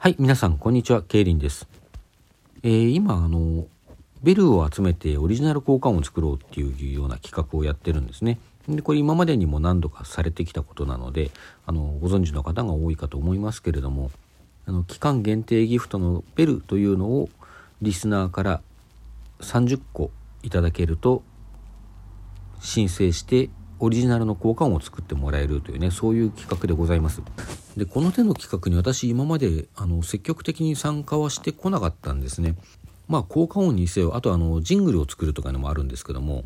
はい、皆さん、こんにちは。ケイリンです。えー今、あの、ベルを集めてオリジナル交換音を作ろうっていうような企画をやってるんですね。で、これ今までにも何度かされてきたことなので、あの、ご存知の方が多いかと思いますけれども、あの、期間限定ギフトのベルというのをリスナーから30個いただけると申請してオリジナルの交換音を作ってもらえるというねそういう企画でございますでこの手の企画に私今まであの積極的に参加はしてこなかったんですね。まあ交換音にせよあとあのジングルを作るとかのもあるんですけども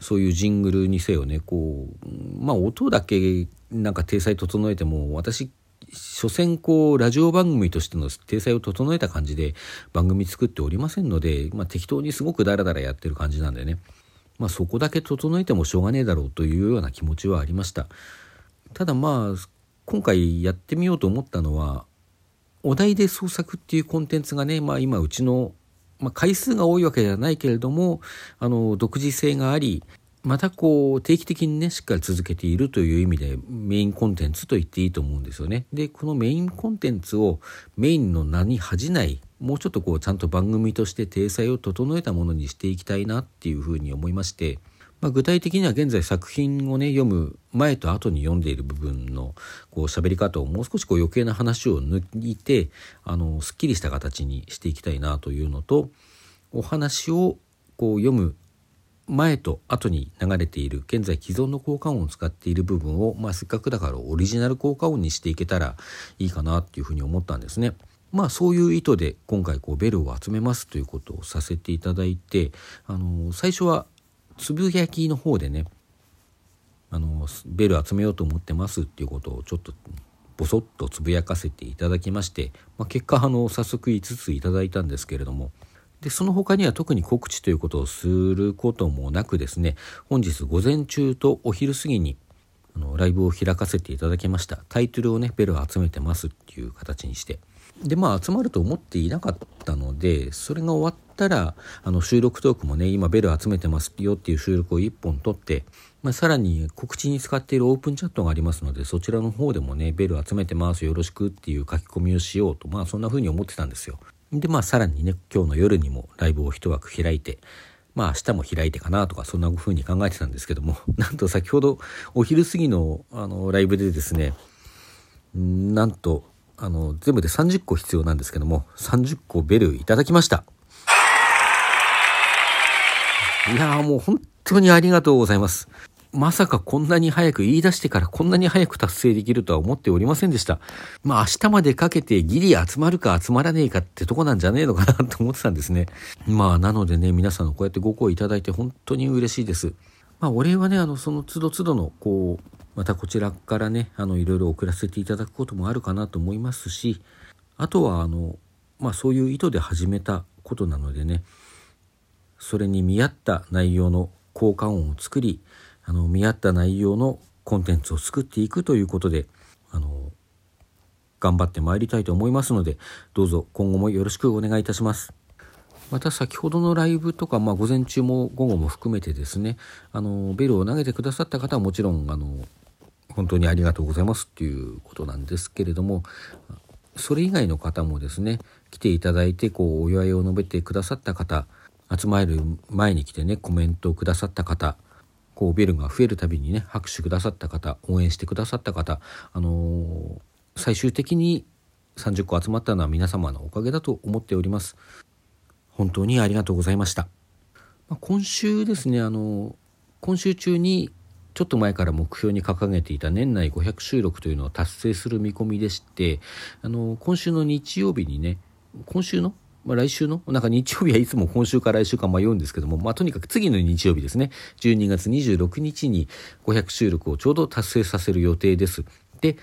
そういうジングルにせよねこうまあ音だけなんか体裁整えても私所詮こうラジオ番組としての体裁を整えた感じで番組作っておりませんので、まあ、適当にすごくダラダラやってる感じなんでね。まあ、そこだけ整えてもしょうがねえだろうというような気持ちはありました。ただまあ今回やってみようと思ったのはお題で創作っていうコンテンツがね、まあ、今うちの、まあ、回数が多いわけではないけれどもあの独自性がありまたこう定期的にねしっかり続けているという意味でメインコンテンツと言っていいと思うんですよね。でこのメインコンテンツをメインの名に恥じないもうちょっとこうちゃんと番組として体裁を整えたものにしていきたいなっていうふうに思いまして、まあ、具体的には現在作品をね読む前と後に読んでいる部分のこう喋り方をもう少しこう余計な話を抜いてあのすっきりした形にしていきたいなというのとお話をこう読む前と後に流れている現在既存の効果音を使っている部分を、まあ、せっかくだからオリジナル効果音にしていけたらいいかなっていうふうに思ったんですね。まあそういう意図で今回こうベルを集めますということをさせていただいてあの最初はつぶやきの方でねあのベル集めようと思ってますっていうことをちょっとぼそっとつぶやかせていただきまして、まあ、結果あの早速5ついただいたんですけれども。でその他には特に告知ということをすることもなくですね本日午前中とお昼過ぎにあのライブを開かせていただきました。タイトルをねベルを集めてますっていう形にして。でまあ集まると思っていなかったのでそれが終わったらあの収録トークもね今ベル集めてますよっていう収録を1本撮って、まあ、さらに告知に使っているオープンチャットがありますのでそちらの方でもねベル集めてますよろしくっていう書き込みをしようとまあそんな風に思ってたんですよ。でまあさらにね今日の夜にもライブを一枠開いてまあ明日も開いてかなとかそんな風に考えてたんですけども なんと先ほどお昼過ぎのあのライブでですねなんとあの全部で30個必要なんですけども30個ベルいただきました。いやーもう本当にありがとうございます。まさかこんなに早く言い出してからこんなに早く達成できるとは思っておりませんでした。まあ明日までかけてギリ集まるか集まらねえかってとこなんじゃねえのかなと思ってたんですね。まあなのでね皆さんのこうやってご好意いただいて本当に嬉しいです。まあお礼はねあのその都度都度のこうまたこちらからねあのいろいろ送らせていただくこともあるかなと思いますしあとはあのまあそういう意図で始めたことなのでねそれに見合った内容の効果音を作りあの見合った内容のコンテンツを作っていくということであの頑張ってまいりたいと思いますのでどうぞ今後もよろしくお願いいたします。また先ほどのライブとか、まあ、午前中も午後も含めてですねあのベルを投げてくださった方はもちろんあの本当にありがとうございますっていうことなんですけれどもそれ以外の方もですね来ていただいてこうお祝いを述べてくださった方集まる前に来てねコメントをくださった方こうベルが増えるたびにね拍手くださった方応援してくださった方あのー最終的に30個集まったのは皆様のおかげだと思っております。本当にありがとうございました、まあ、今週ですねあの今週中にちょっと前から目標に掲げていた年内500収録というのを達成する見込みでしてあの今週の日曜日にね今週のまあ、来週の？なんか日曜日はいつも今週か来週か迷うんですけども、まあ、とにかく次の日曜日ですね。12月26日に500収録をちょうど達成させる予定です。で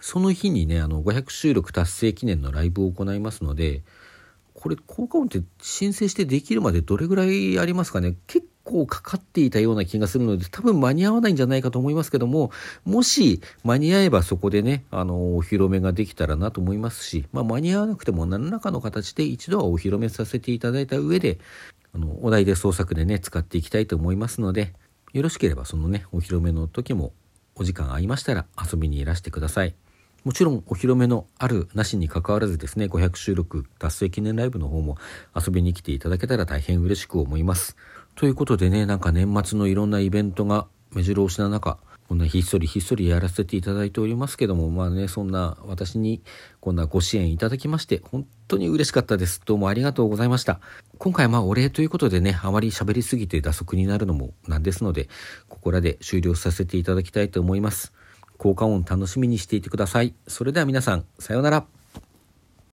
その日にねあの500収録達成記念のライブを行いますのでこれ効果音って申請してできるまでどれぐらいありますかね？結構かかっていたような気がするので多分間に合わないんじゃないかと思いますけどももし間に合えばそこでねあのお披露目ができたらなと思いますし、まあ、間に合わなくても何らかの形で一度はお披露目させていただいた上であのお題で創作でね使っていきたいと思いますのでよろしければそのねお披露目の時もお時間合いましたら遊びにいらしてください。もちろんお披露目のあるなしに関わらずですね、500収録達成記念ライブの方も遊びに来ていただけたら大変嬉しく思います。ということでね、なんか年末のいろんなイベントが目白押しな中、こんなひっそりひっそりやらせていただいておりますけども、まあね、そんな私にこんなご支援いただきまして、本当に嬉しかったです。どうもありがとうございました。今回まあお礼ということでね、あまり喋りすぎて打足になるのもなんですので、ここらで終了させていただきたいと思います。効果音楽しみにしていてください。それでは皆さん、さようなら。